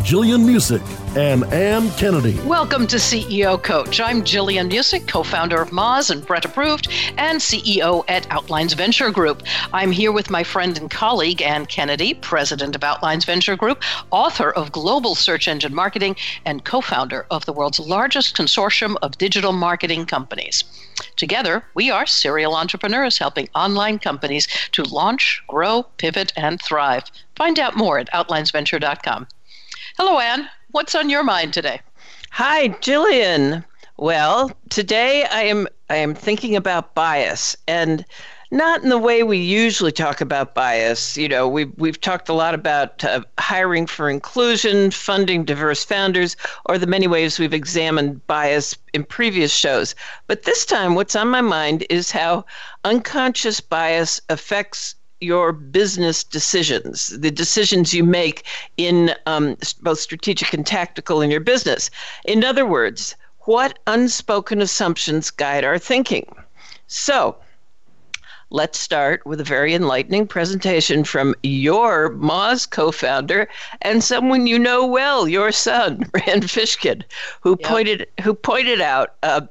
Jillian Muessig and Ann Kennedy. Welcome to CEO Coach. I'm Jillian Muessig, co founder of Moz and Brett Approved, and CEO at Outlines Venture Group. I'm here with my friend and colleague, Ann Kennedy, president of Outlines Venture Group, author of Global Search Engine Marketing, and co founder of the world's largest consortium of digital marketing companies. Together, we are serial entrepreneurs helping online companies to launch, grow, pivot, and thrive. Find out more at outlinesventure.com. Hello, Ann. What's on your mind today? Hi, Jillian. Well, today I am I am thinking about bias and not in the way we usually talk about bias. You know, we've we've talked a lot about uh, hiring for inclusion, funding diverse founders, or the many ways we've examined bias in previous shows. But this time, what's on my mind is how unconscious bias affects your business decisions, the decisions you make in um, both strategic and tactical in your business. In other words, what unspoken assumptions guide our thinking? So, let's start with a very enlightening presentation from your Moz co founder and someone you know well, your son, Rand Fishkin, who, yep. pointed, who pointed out. Uh,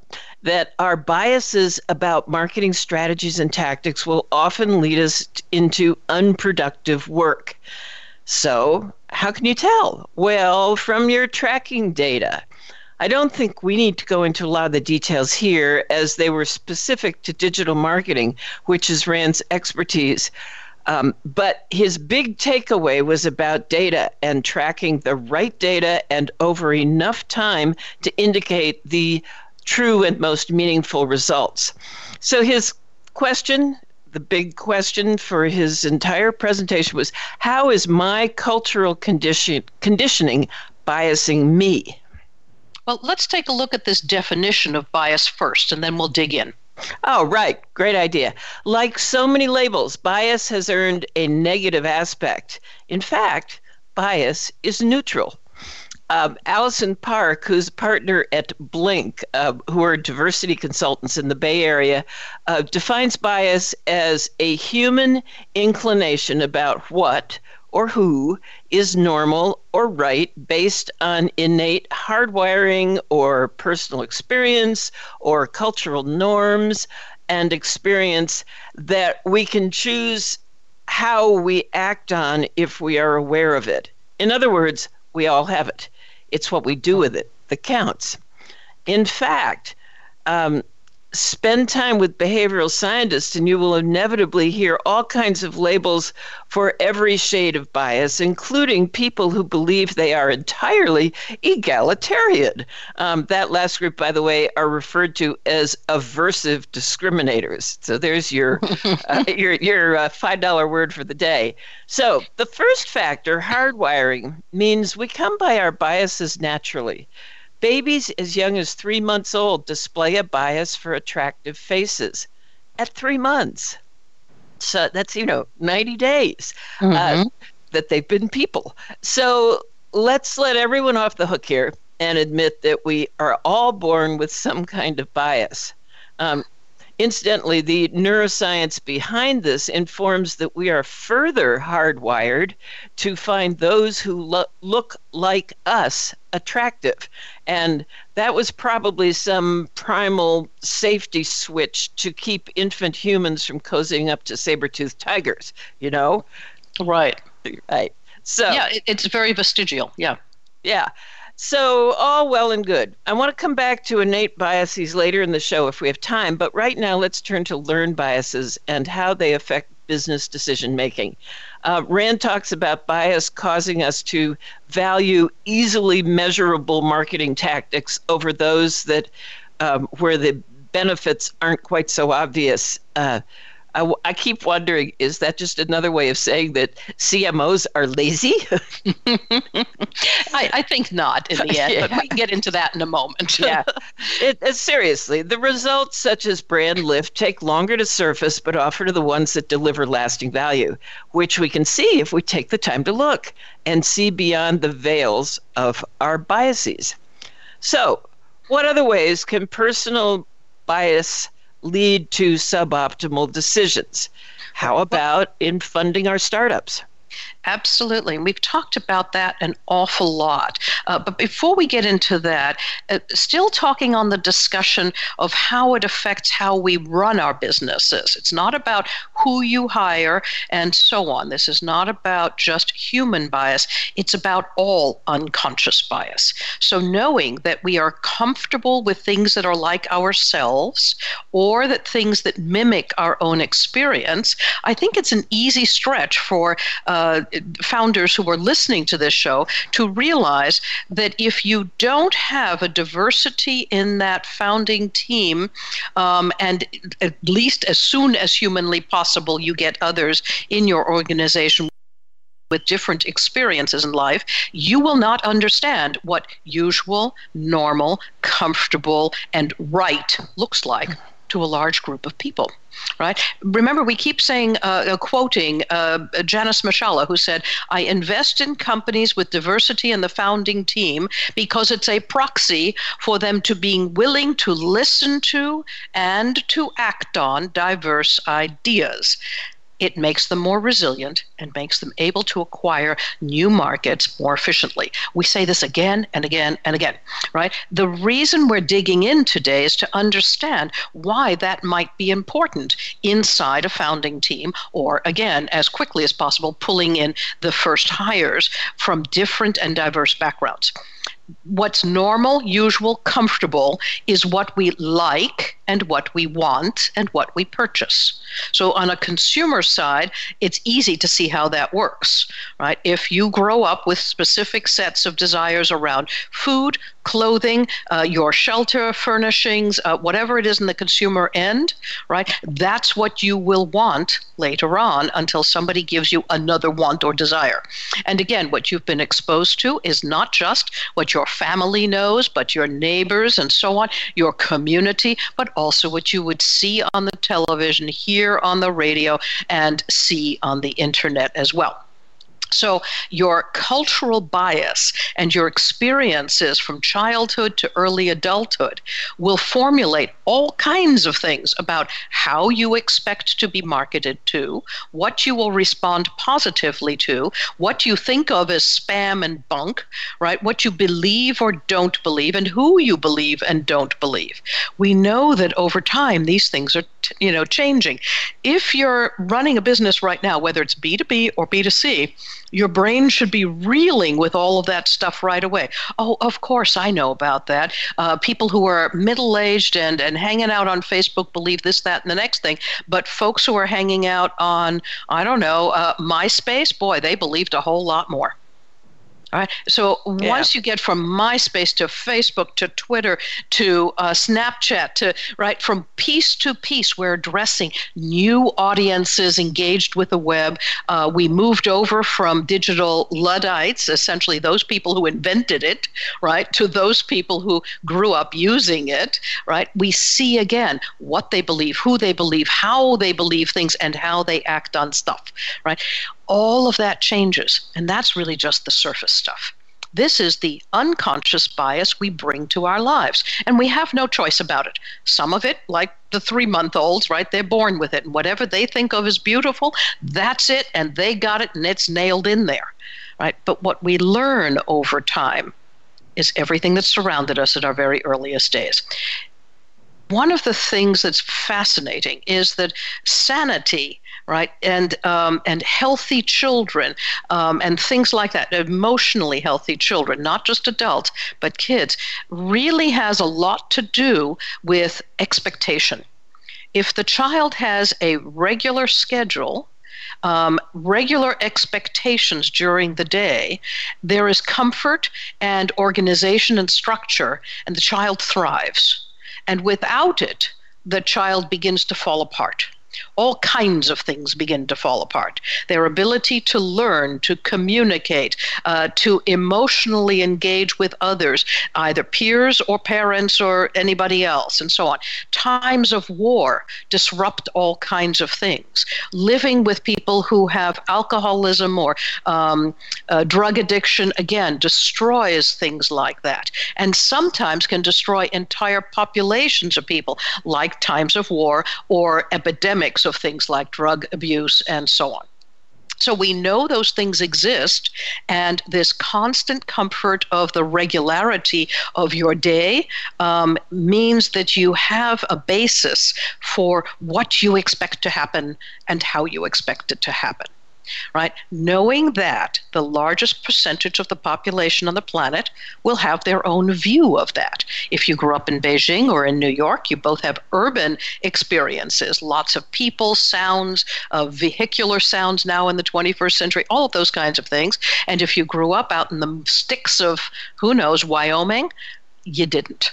that our biases about marketing strategies and tactics will often lead us into unproductive work. So, how can you tell? Well, from your tracking data. I don't think we need to go into a lot of the details here as they were specific to digital marketing, which is Rand's expertise. Um, but his big takeaway was about data and tracking the right data and over enough time to indicate the true and most meaningful results. So his question, the big question for his entire presentation was how is my cultural condition, conditioning biasing me? Well, let's take a look at this definition of bias first, and then we'll dig in. Oh, right. Great idea. Like so many labels, bias has earned a negative aspect. In fact, bias is neutral. Um, Allison Park, who's a partner at Blink, uh, who are diversity consultants in the Bay Area, uh, defines bias as a human inclination about what or who is normal or right based on innate hardwiring or personal experience or cultural norms and experience that we can choose how we act on if we are aware of it. In other words, we all have it. It's what we do with it that counts. In fact, um, spend time with behavioral scientists and you will inevitably hear all kinds of labels for every shade of bias, including people who believe they are entirely egalitarian. Um, that last group, by the way, are referred to as aversive discriminators. So there's your uh, your your uh, five dollar word for the day. So the first factor, hardwiring, means we come by our biases naturally. Babies as young as three months old display a bias for attractive faces at three months. So that's, you know, 90 days uh, mm-hmm. uh, that they've been people. So let's let everyone off the hook here and admit that we are all born with some kind of bias. Um, Incidentally, the neuroscience behind this informs that we are further hardwired to find those who lo- look like us attractive. And that was probably some primal safety switch to keep infant humans from cozying up to saber toothed tigers, you know? Right. Right. So, yeah, it, it's very vestigial. Yeah. Yeah. So, all well and good. I want to come back to innate biases later in the show if we have time, but right now let's turn to learned biases and how they affect business decision making. Uh, Rand talks about bias causing us to value easily measurable marketing tactics over those that um, where the benefits aren't quite so obvious. Uh, I, I keep wondering is that just another way of saying that CMOs are lazy? I, I, think not in the end, yeah. but we can get into that in a moment. yeah. It, it, seriously, the results, such as brand lift, take longer to surface but offer to the ones that deliver lasting value, which we can see if we take the time to look and see beyond the veils of our biases. So, what other ways can personal bias lead to suboptimal decisions. How about in funding our startups? Absolutely. And we've talked about that an awful lot. Uh, but before we get into that, uh, still talking on the discussion of how it affects how we run our businesses. It's not about who you hire and so on. This is not about just human bias, it's about all unconscious bias. So knowing that we are comfortable with things that are like ourselves or that things that mimic our own experience, I think it's an easy stretch for. Uh, founders who are listening to this show to realize that if you don't have a diversity in that founding team, um, and at least as soon as humanly possible, you get others in your organization with different experiences in life, you will not understand what usual, normal, comfortable, and right looks like to a large group of people right? Remember, we keep saying, uh, uh, quoting uh, Janice Mashala, who said, I invest in companies with diversity in the founding team because it's a proxy for them to being willing to listen to and to act on diverse ideas it makes them more resilient and makes them able to acquire new markets more efficiently. We say this again and again and again, right? The reason we're digging in today is to understand why that might be important inside a founding team, or again, as quickly as possible, pulling in the first hires from different and diverse backgrounds what's normal, usual, comfortable is what we like and what we want and what we purchase. So on a consumer side, it's easy to see how that works, right? If you grow up with specific sets of desires around food, clothing, uh, your shelter, furnishings, uh, whatever it is in the consumer end, right? That's what you will want later on until somebody gives you another want or desire. And again, what you've been exposed to is not just what your family knows, but your neighbors and so on, your community, but also what you would see on the television, hear on the radio, and see on the internet as well. So, your cultural bias and your experiences from childhood to early adulthood will formulate all kinds of things about how you expect to be marketed to, what you will respond positively to, what you think of as spam and bunk, right? What you believe or don't believe, and who you believe and don't believe. We know that over time these things are, you know, changing. If you're running a business right now, whether it's B2B or B2C, your brain should be reeling with all of that stuff right away. Oh, of course, I know about that. Uh, people who are middle aged and, and hanging out on Facebook believe this, that, and the next thing. But folks who are hanging out on, I don't know, uh, MySpace, boy, they believed a whole lot more. All right. So yeah. once you get from MySpace to Facebook to Twitter to uh, Snapchat to right from piece to piece, we're addressing new audiences engaged with the web. Uh, we moved over from digital luddites, essentially those people who invented it, right, to those people who grew up using it. Right. We see again what they believe, who they believe, how they believe things, and how they act on stuff. Right all of that changes. And that's really just the surface stuff. This is the unconscious bias we bring to our lives, and we have no choice about it. Some of it, like the three month olds, right, they're born with it, and whatever they think of as beautiful, that's it, and they got it, and it's nailed in there, right? But what we learn over time is everything that surrounded us at our very earliest days one of the things that's fascinating is that sanity right? And um, and healthy children um, and things like that emotionally healthy children not just adults but kids really has a lot to do with expectation. If the child has a regular schedule um, regular expectations during the day, there is comfort and organization and structure, and the child thrives. And without it, the child begins to fall apart all kinds of things begin to fall apart. Their ability to learn, to communicate, uh, to emotionally engage with others, either peers or parents or anybody else, and so on. Times of war disrupt all kinds of things. Living with people who have alcoholism or um, uh, drug addiction, again, destroys things like that, and sometimes can destroy entire populations of people, like times of war or epidemics of things like drug abuse and so on. So we know those things exist, and this constant comfort of the regularity of your day um, means that you have a basis for what you expect to happen and how you expect it to happen right? Knowing that the largest percentage of the population on the planet will have their own view of that. If you grew up in Beijing or in New York, you both have urban experiences, lots of people, sounds, uh, vehicular sounds now in the 21st century, all of those kinds of things. And if you grew up out in the sticks of, who knows, Wyoming, you didn't.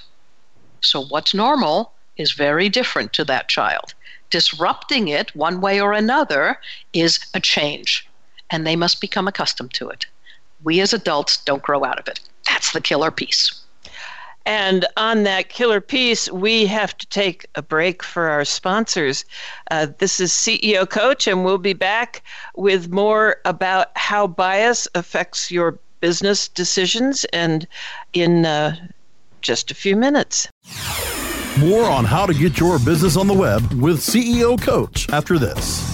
So what's normal is very different to that child disrupting it one way or another is a change, and they must become accustomed to it. We as adults don't grow out of it. That's the killer piece. And on that killer piece, we have to take a break for our sponsors. Uh, this is CEO Coach, and we'll be back with more about how bias affects your business decisions and in uh, just a few minutes. More on how to get your business on the web with CEO Coach after this.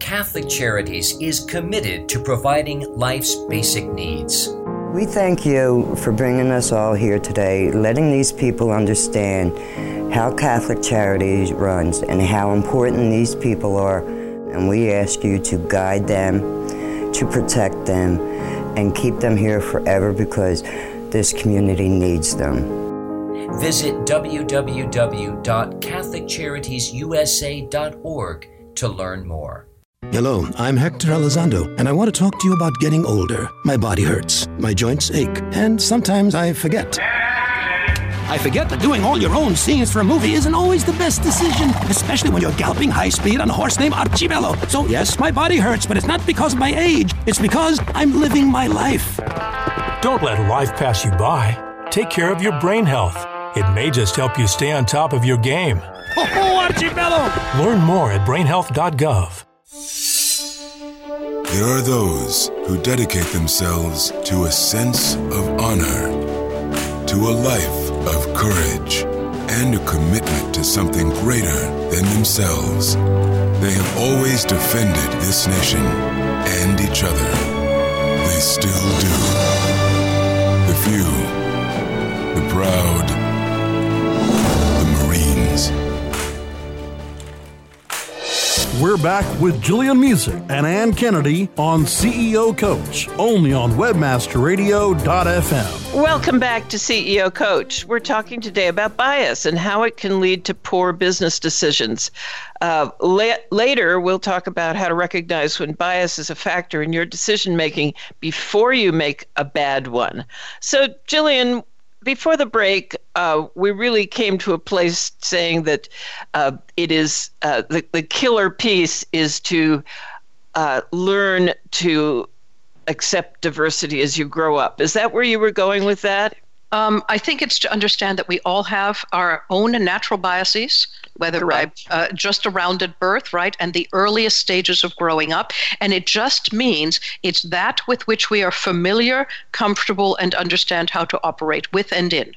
Catholic Charities is committed to providing life's basic needs. We thank you for bringing us all here today, letting these people understand how Catholic Charities runs and how important these people are. And we ask you to guide them, to protect them, and keep them here forever because this community needs them. Visit www.catholiccharitiesusa.org to learn more. Hello, I'm Hector Elizondo, and I want to talk to you about getting older. My body hurts, my joints ache, and sometimes I forget. I forget that doing all your own scenes for a movie isn't always the best decision, especially when you're galloping high speed on a horse named Archibello. So, yes, my body hurts, but it's not because of my age, it's because I'm living my life. Don't let life pass you by. Take care of your brain health. It may just help you stay on top of your game. Oh, Archibello! Learn more at brainhealth.gov. There are those who dedicate themselves to a sense of honor, to a life of courage, and a commitment to something greater than themselves. They have always defended this nation and each other. They still do. The few, the proud, We're back with Jillian Muessig and Ann Kennedy on CEO Coach, only on WebmasterRadio.fm. Welcome back to CEO Coach. We're talking today about bias and how it can lead to poor business decisions. Uh, la- later, we'll talk about how to recognize when bias is a factor in your decision making before you make a bad one. So, Jillian, before the break, uh, we really came to a place saying that uh, it is uh, the, the killer piece is to uh, learn to accept diversity as you grow up. Is that where you were going with that? Um, I think it's to understand that we all have our own natural biases, whether Correct. by uh, just around at birth, right, and the earliest stages of growing up. And it just means it's that with which we are familiar, comfortable, and understand how to operate with and in.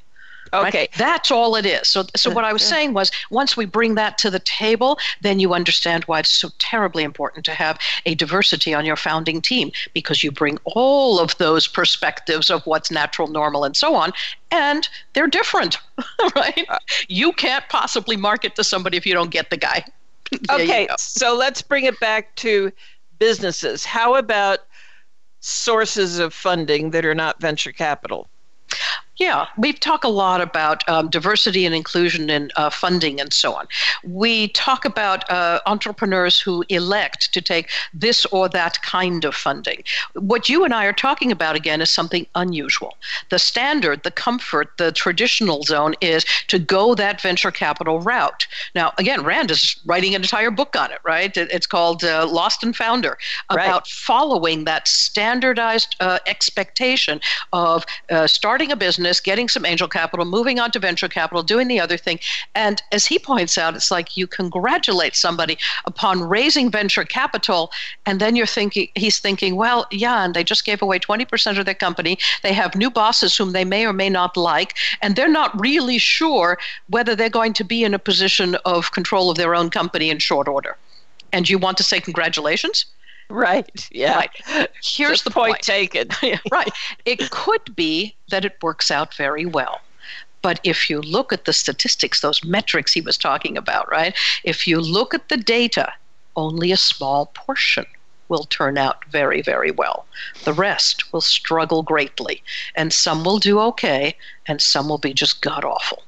Okay. Right? That's all it is. So, so what I was saying was once we bring that to the table, then you understand why it's so terribly important to have a diversity on your founding team because you bring all of those perspectives of what's natural, normal, and so on, and they're different, right? Uh, you can't possibly market to somebody if you don't get the guy. okay, so let's bring it back to businesses. How about sources of funding that are not venture capital? Yeah, we talk a lot about um, diversity and inclusion in uh, funding and so on. We talk about uh, entrepreneurs who elect to take this or that kind of funding. What you and I are talking about again is something unusual. The standard, the comfort, the traditional zone is to go that venture capital route. Now, again, Rand is writing an entire book on it, right? It's called uh, Lost and Founder about right. following that standardized uh, expectation of uh, starting a business business, getting some angel capital, moving on to venture capital, doing the other thing. And as he points out, it's like you congratulate somebody upon raising venture capital, and then you're thinking, he's thinking, well, yeah, and they just gave away 20% of their company. They have new bosses whom they may or may not like, and they're not really sure whether they're going to be in a position of control of their own company in short order. And you want to say congratulations? Right. Yeah. Right. Here's the, the point, point taken. right. It could be that it works out very well. But if you look at the statistics, those metrics he was talking about, right? If you look at the data, only a small portion will turn out very, very well. The rest will struggle greatly, and some will do okay, and some will be just god awful.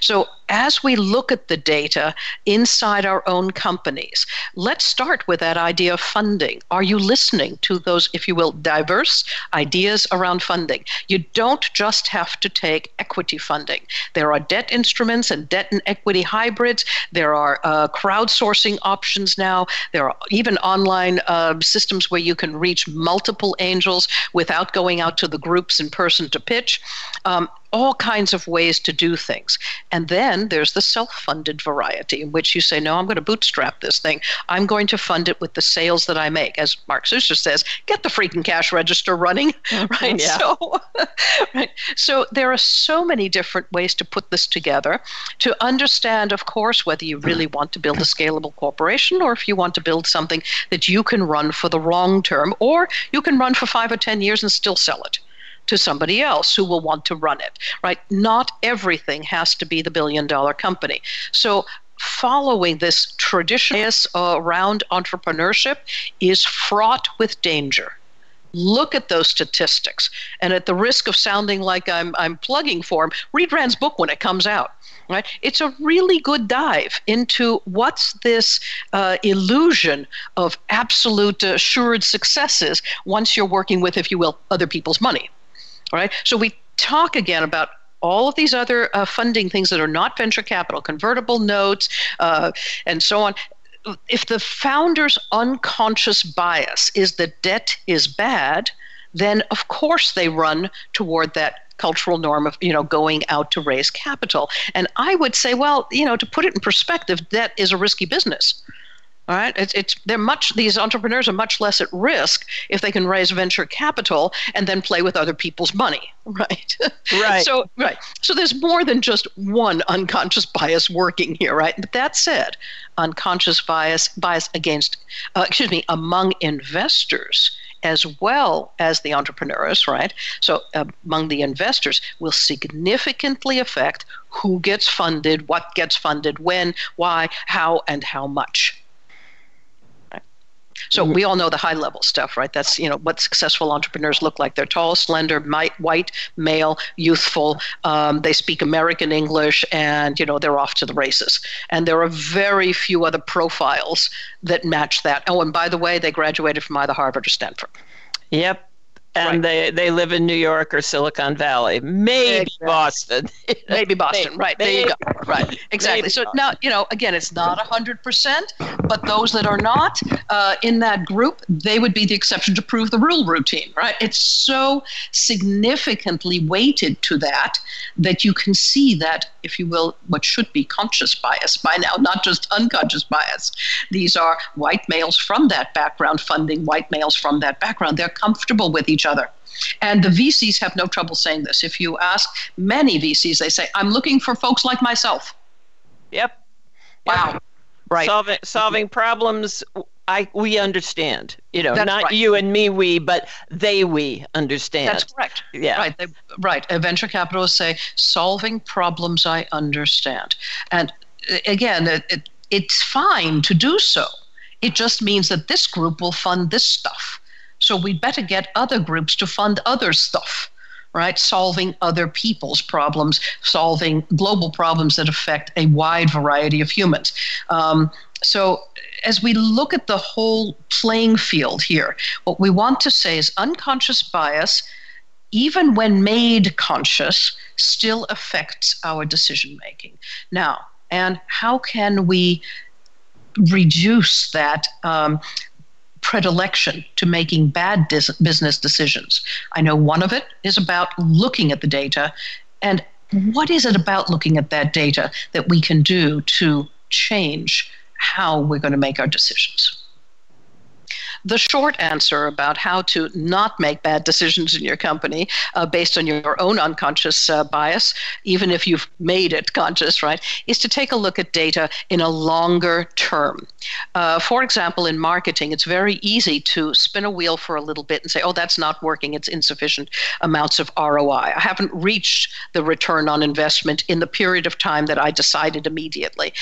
So, as we look at the data inside our own companies, let's start with that idea of funding. Are you listening to those, if you will, diverse ideas around funding? You don't just have to take equity funding. There are debt instruments and debt and equity hybrids. There are uh, crowdsourcing options now. There are even online uh, systems where you can reach multiple angels without going out to the groups in person to pitch. Um, all kinds of ways to do things. And then there's the self funded variety, in which you say, No, I'm going to bootstrap this thing. I'm going to fund it with the sales that I make. As Mark Suster says, get the freaking cash register running. right? Yeah. So, right. so there are so many different ways to put this together to understand, of course, whether you really want to build a scalable corporation or if you want to build something that you can run for the long term or you can run for five or 10 years and still sell it to somebody else who will want to run it, right? Not everything has to be the billion dollar company. So following this tradition around entrepreneurship is fraught with danger. Look at those statistics. And at the risk of sounding like I'm, I'm plugging for him, read Rand's book when it comes out. Right? It's a really good dive into what's this uh, illusion of absolute assured successes once you're working with, if you will, other people's money. All right. So we talk again about all of these other uh, funding things that are not venture capital, convertible notes, uh, and so on. If the founder's unconscious bias is that debt is bad, then of course they run toward that cultural norm of you know going out to raise capital. And I would say, well, you know, to put it in perspective, debt is a risky business. All right, it's, it's they're much these entrepreneurs are much less at risk if they can raise venture capital and then play with other people's money, right? Right. so right, so there's more than just one unconscious bias working here, right? But that said, unconscious bias bias against, uh, excuse me, among investors as well as the entrepreneurs, right? So uh, among the investors will significantly affect who gets funded, what gets funded, when, why, how, and how much. So we all know the high level stuff, right? That's you know what successful entrepreneurs look like. They're tall, slender, white, male, youthful. Um, they speak American English, and you know they're off to the races. And there are very few other profiles that match that. Oh, and by the way, they graduated from either Harvard or Stanford. Yep and right. they they live in New York or Silicon Valley, maybe exactly. Boston, maybe Boston. Maybe. Right there, you go. Right, exactly. Maybe so now you know again, it's not hundred percent, but those that are not uh, in that group, they would be the exception to prove the rule routine. Right? It's so significantly weighted to that that you can see that, if you will, what should be conscious bias by now, not just unconscious bias. These are white males from that background funding white males from that background. They're comfortable with each each other. And the VCs have no trouble saying this. If you ask many VCs, they say, I'm looking for folks like myself. Yep. Wow. Yep. Right. Solving, solving problems I we understand. You know, That's not right. you and me we, but they we understand. That's correct. Yeah. Right. They, right. Venture capitalists say solving problems I understand, and again, it, it, it's fine to do so. It just means that this group will fund this stuff. So we'd better get other groups to fund other stuff right? Solving other people's problems, solving global problems that affect a wide variety of humans. Um, so, as we look at the whole playing field here, what we want to say is unconscious bias, even when made conscious, still affects our decision making. Now, and how can we reduce that um, predilection to making bad dis- business decisions. I know one of it is about looking at the data and mm-hmm. what is it about looking at that data that we can do to change how we're going to make our decisions? The short answer about how to not make bad decisions in your company uh, based on your own unconscious uh, bias, even if you've made it conscious, right, is to take a look at data in a longer term. Uh, for example, in marketing, it's very easy to spin a wheel for a little bit and say, oh, that's not working, it's insufficient amounts of ROI. I haven't reached the return on investment in the period of time that I decided immediately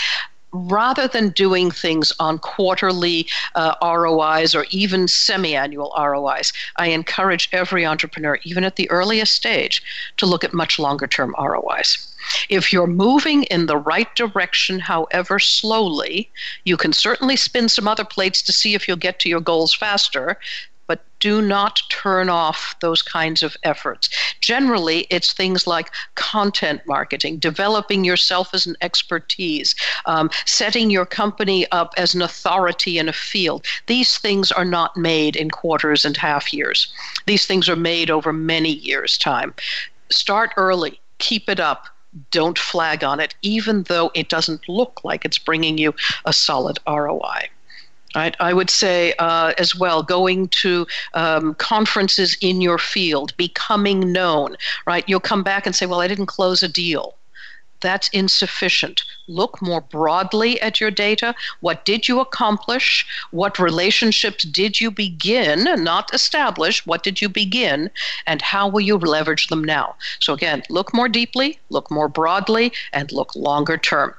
rather than doing things on quarterly uh, ROIs or even semi annual ROIs, I encourage every entrepreneur, even at the earliest stage, to look at much longer term ROIs. If you're moving in the right direction, however slowly, you can certainly spin some other plates to see if you'll get to your goals faster but do not turn off those kinds of efforts. Generally, it's things like content marketing, developing yourself as an expertise, um, setting your company up as an authority in a field. These things are not made in quarters and half years, these things are made over many years' time. Start early, keep it up. Don't flag on it, even though it doesn't look like it's bringing you a solid ROI. I would say uh, as well, going to um, conferences in your field, becoming known. Right. You'll come back and say, "Well, I didn't close a deal." That's insufficient. Look more broadly at your data. What did you accomplish? What relationships did you begin, not establish? What did you begin? And how will you leverage them now? So, again, look more deeply, look more broadly, and look longer term.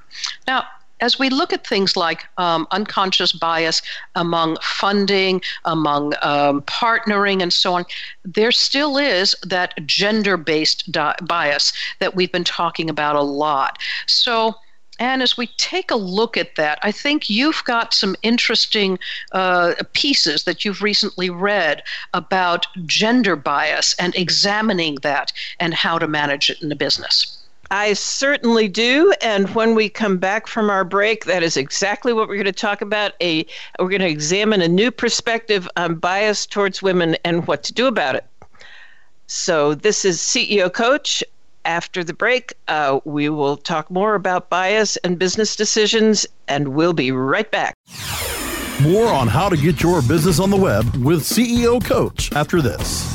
Now, as we look at things like um, unconscious bias among funding, among um, partnering, and so on, there still is that gender based di- bias that we've been talking about a lot. So, and as we take a look at that, I think you've got some interesting uh, pieces that you've recently read about gender bias and examining that and how to manage it in the business. I certainly do. And when we come back from our break, that is exactly what we're going to talk about. A we're going to examine a new perspective on bias towards women and what to do about it. So this is CEO Coach. After the break, uh, we will talk more about bias and business decisions, and we'll be right back. More on how to get your business on the web with CEO Coach after this.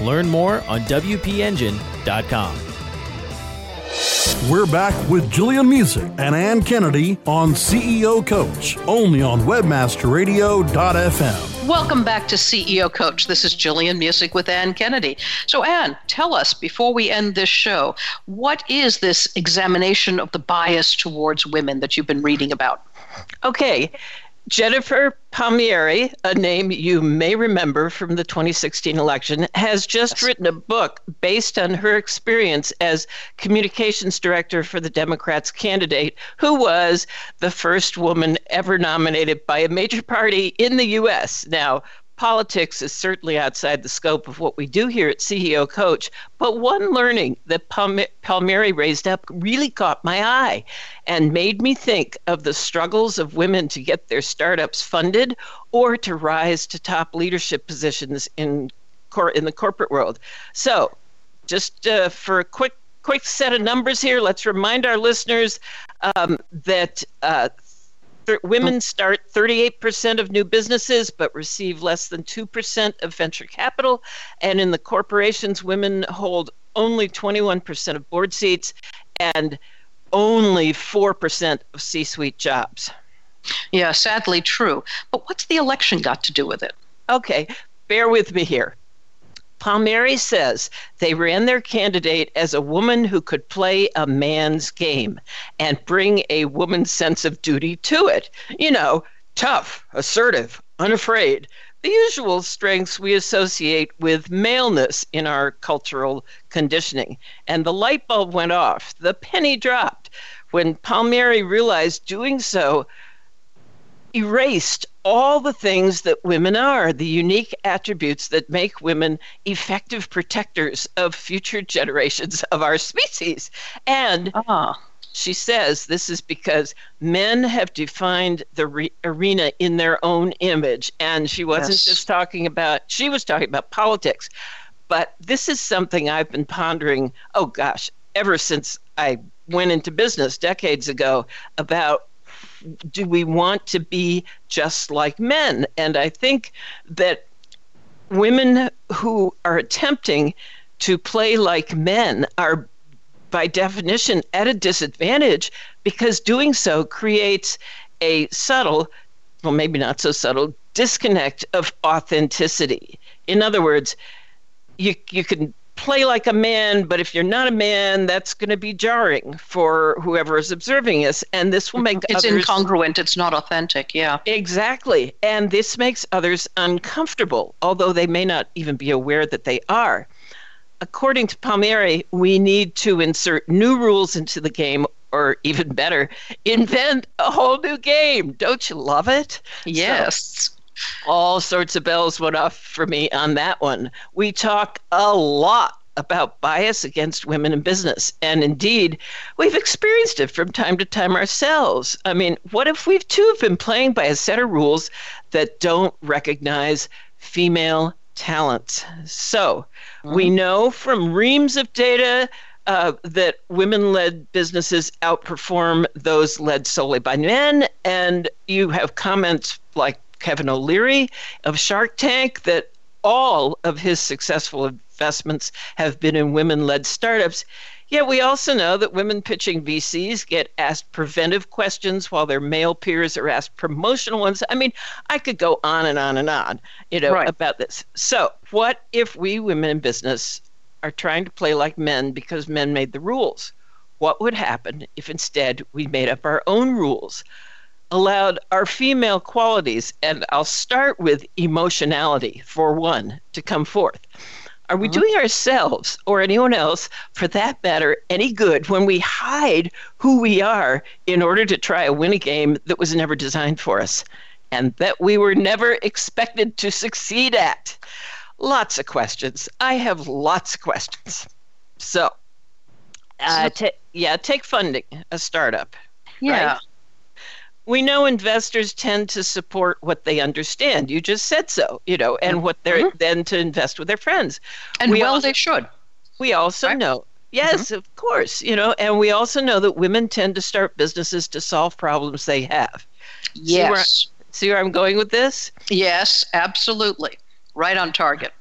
Learn more on WPEngine.com. We're back with Jillian Muessig and Ann Kennedy on CEO Coach, only on WebmasterRadio.fm. Welcome back to CEO Coach. This is Jillian Muessig with Ann Kennedy. So, Ann, tell us before we end this show, what is this examination of the bias towards women that you've been reading about? Okay. Jennifer Palmieri, a name you may remember from the 2016 election, has just yes. written a book based on her experience as communications director for the Democrats candidate, who was the first woman ever nominated by a major party in the U.S. Now, politics is certainly outside the scope of what we do here at CEO Coach, but one learning that Palmieri raised up really caught my eye and made me think of the struggles of women to get their startups funded or to rise to top leadership positions in cor- in the corporate world. So, just uh, for a quick quick set of numbers here, let's remind our listeners um, that uh, women start 38% of new businesses but receive less than 2% of venture capital. And in the corporations, women hold only 21% of board seats and only 4% of C suite jobs. Yeah, sadly true. But what's the election got to do with it? Okay, bear with me here. Palmieri says they ran their candidate as a woman who could play a man's game and bring a woman's sense of duty to it. You know, tough, assertive, unafraid. The usual strengths we associate with maleness in our cultural conditioning. And the light bulb went off. The penny dropped when Palmieri realized doing so erased all the things that women are, the unique attributes that make women effective protectors of future generations of our species. And uh-huh. she says this is because men have defined the re- arena in their own image. And she wasn't yes. just talking about, she was talking about politics. But this is something I've been pondering, oh gosh, ever since I went into business decades ago about do we want to be just like men? And I think that women who are attempting to play like men are by definition at a disadvantage because doing so creates a subtle, well, maybe not so subtle, disconnect of authenticity. In other words, you, you can play like a man, but if you're not a man, that's going to be jarring for whoever is observing us. And this will make it's others, incongruent. It's not authentic. Yeah. Exactly. And this makes others uncomfortable, although they may not even be aware that they are. According to Palmieri, we need to insert new rules into the game or even better, invent a whole new game. Don't you love it? Yes. So, all sorts of bells went off for me on that one. We talk a lot about bias against women in business. And indeed, we've experienced it from time to time ourselves. I mean, what if we've too have been playing by a set of rules that don't recognize female talent? So mm-hmm. we know from reams of data. Uh, that women led businesses outperform those led solely by men. And you have comments like Kevin O'Leary of Shark Tank that all of his successful investments have been in women led startups. Yet we also know that women pitching VCs get asked preventive questions while their male peers are asked promotional ones. I mean, I could go on and on and on, you know, right. about this. So, what if we women in business are trying to play like men because men made the rules? What would happen if instead we made up our own rules? Allowed our female qualities, and I'll start with emotionality for one, to come forth. Are we doing ourselves or anyone else, for that matter, any good when we hide who we are in order to try to win a game that was never designed for us and that we were never expected to succeed at? Lots of questions. I have lots of questions. So, uh, ta- yeah, take funding a startup. Yeah. Right? We know investors tend to support what they understand. You just said so, you know, and what they're Mhm. then to invest with their friends. And We well, also- they should. We also Right. know, yes, of course, you know, and we also know that women tend to start businesses to solve problems they have. See where- Yes. See where I'm going with this? Yes, absolutely. Right on target.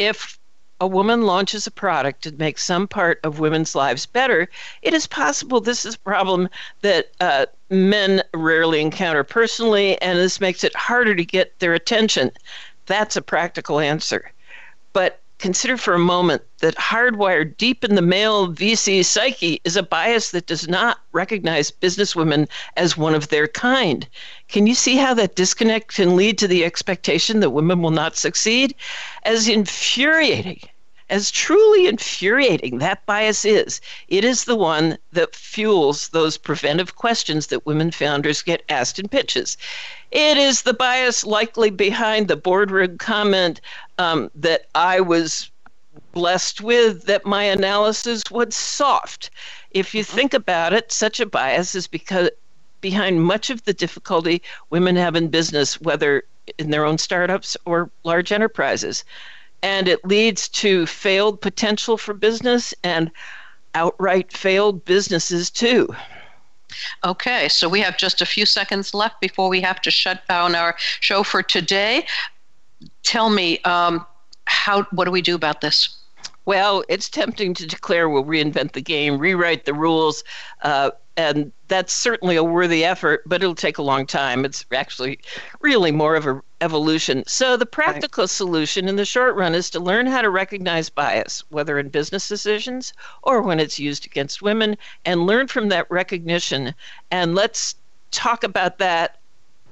if a woman launches a product to make some part of women's lives better, it is possible this is a problem that uh, men rarely encounter personally, and this makes it harder to get their attention. That's a practical answer. But consider for a moment that hardwired deep in the male VC psyche is a bias that does not recognize businesswomen as one of their kind. Can you see how that disconnect can lead to the expectation that women will not succeed? As infuriating, as truly infuriating that bias is, it is the one that fuels those preventive questions that women founders get asked in pitches. It is the bias likely behind the boardroom comment um, that I was blessed with that my analysis was soft. If you think about it, such a bias is because behind much of the difficulty women have in business, whether in their own startups or large enterprises. And it leads to failed potential for business and outright failed businesses too. Okay, so we have just a few seconds left before we have to shut down our show for today. Tell me, um, how what do we do about this? Well, it's tempting to declare we'll reinvent the game, rewrite the rules, uh, and that's certainly a worthy effort, but it'll take a long time. It's actually really more of a evolution. So the practical solution in the short run is to learn how to recognize bias, whether in business decisions or when it's used against women, and learn from that recognition. And let's talk about that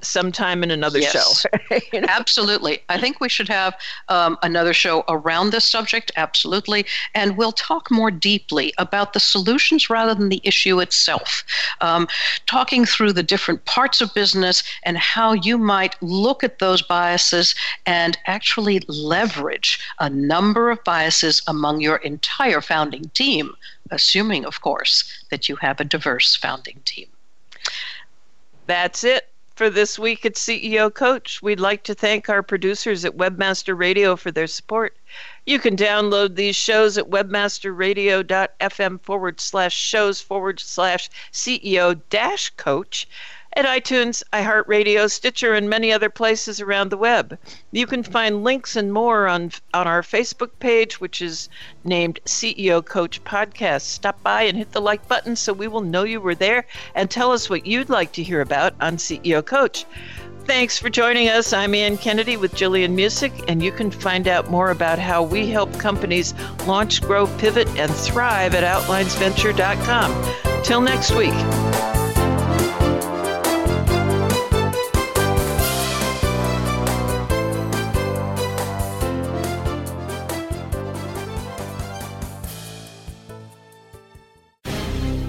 sometime in another Yes. show. You know? Absolutely. I think we should have um, another show around this subject, absolutely. And we'll talk more deeply about the solutions rather than the issue itself. Um, talking through the different parts of business and how you might look at those biases and actually leverage a number of biases among your entire founding team, assuming, of course, that you have a diverse founding team. That's it for this week at CEO Coach. We'd like to thank our producers at Webmaster Radio for their support. You can download these shows at webmasterradio.fm forward slash shows forward slash CEO dash coach at iTunes, iHeartRadio, Stitcher, and many other places around the web. You can find links and more on on our Facebook page, which is named CEO Coach Podcast. Stop by and hit the like button so we will know you were there and tell us what you'd like to hear about on CEO Coach. Thanks for joining us. I'm Ann Kennedy with Jillian Muessig, and you can find out more about how we help companies launch, grow, pivot, and thrive at OutlinesVenture.com. Till next week.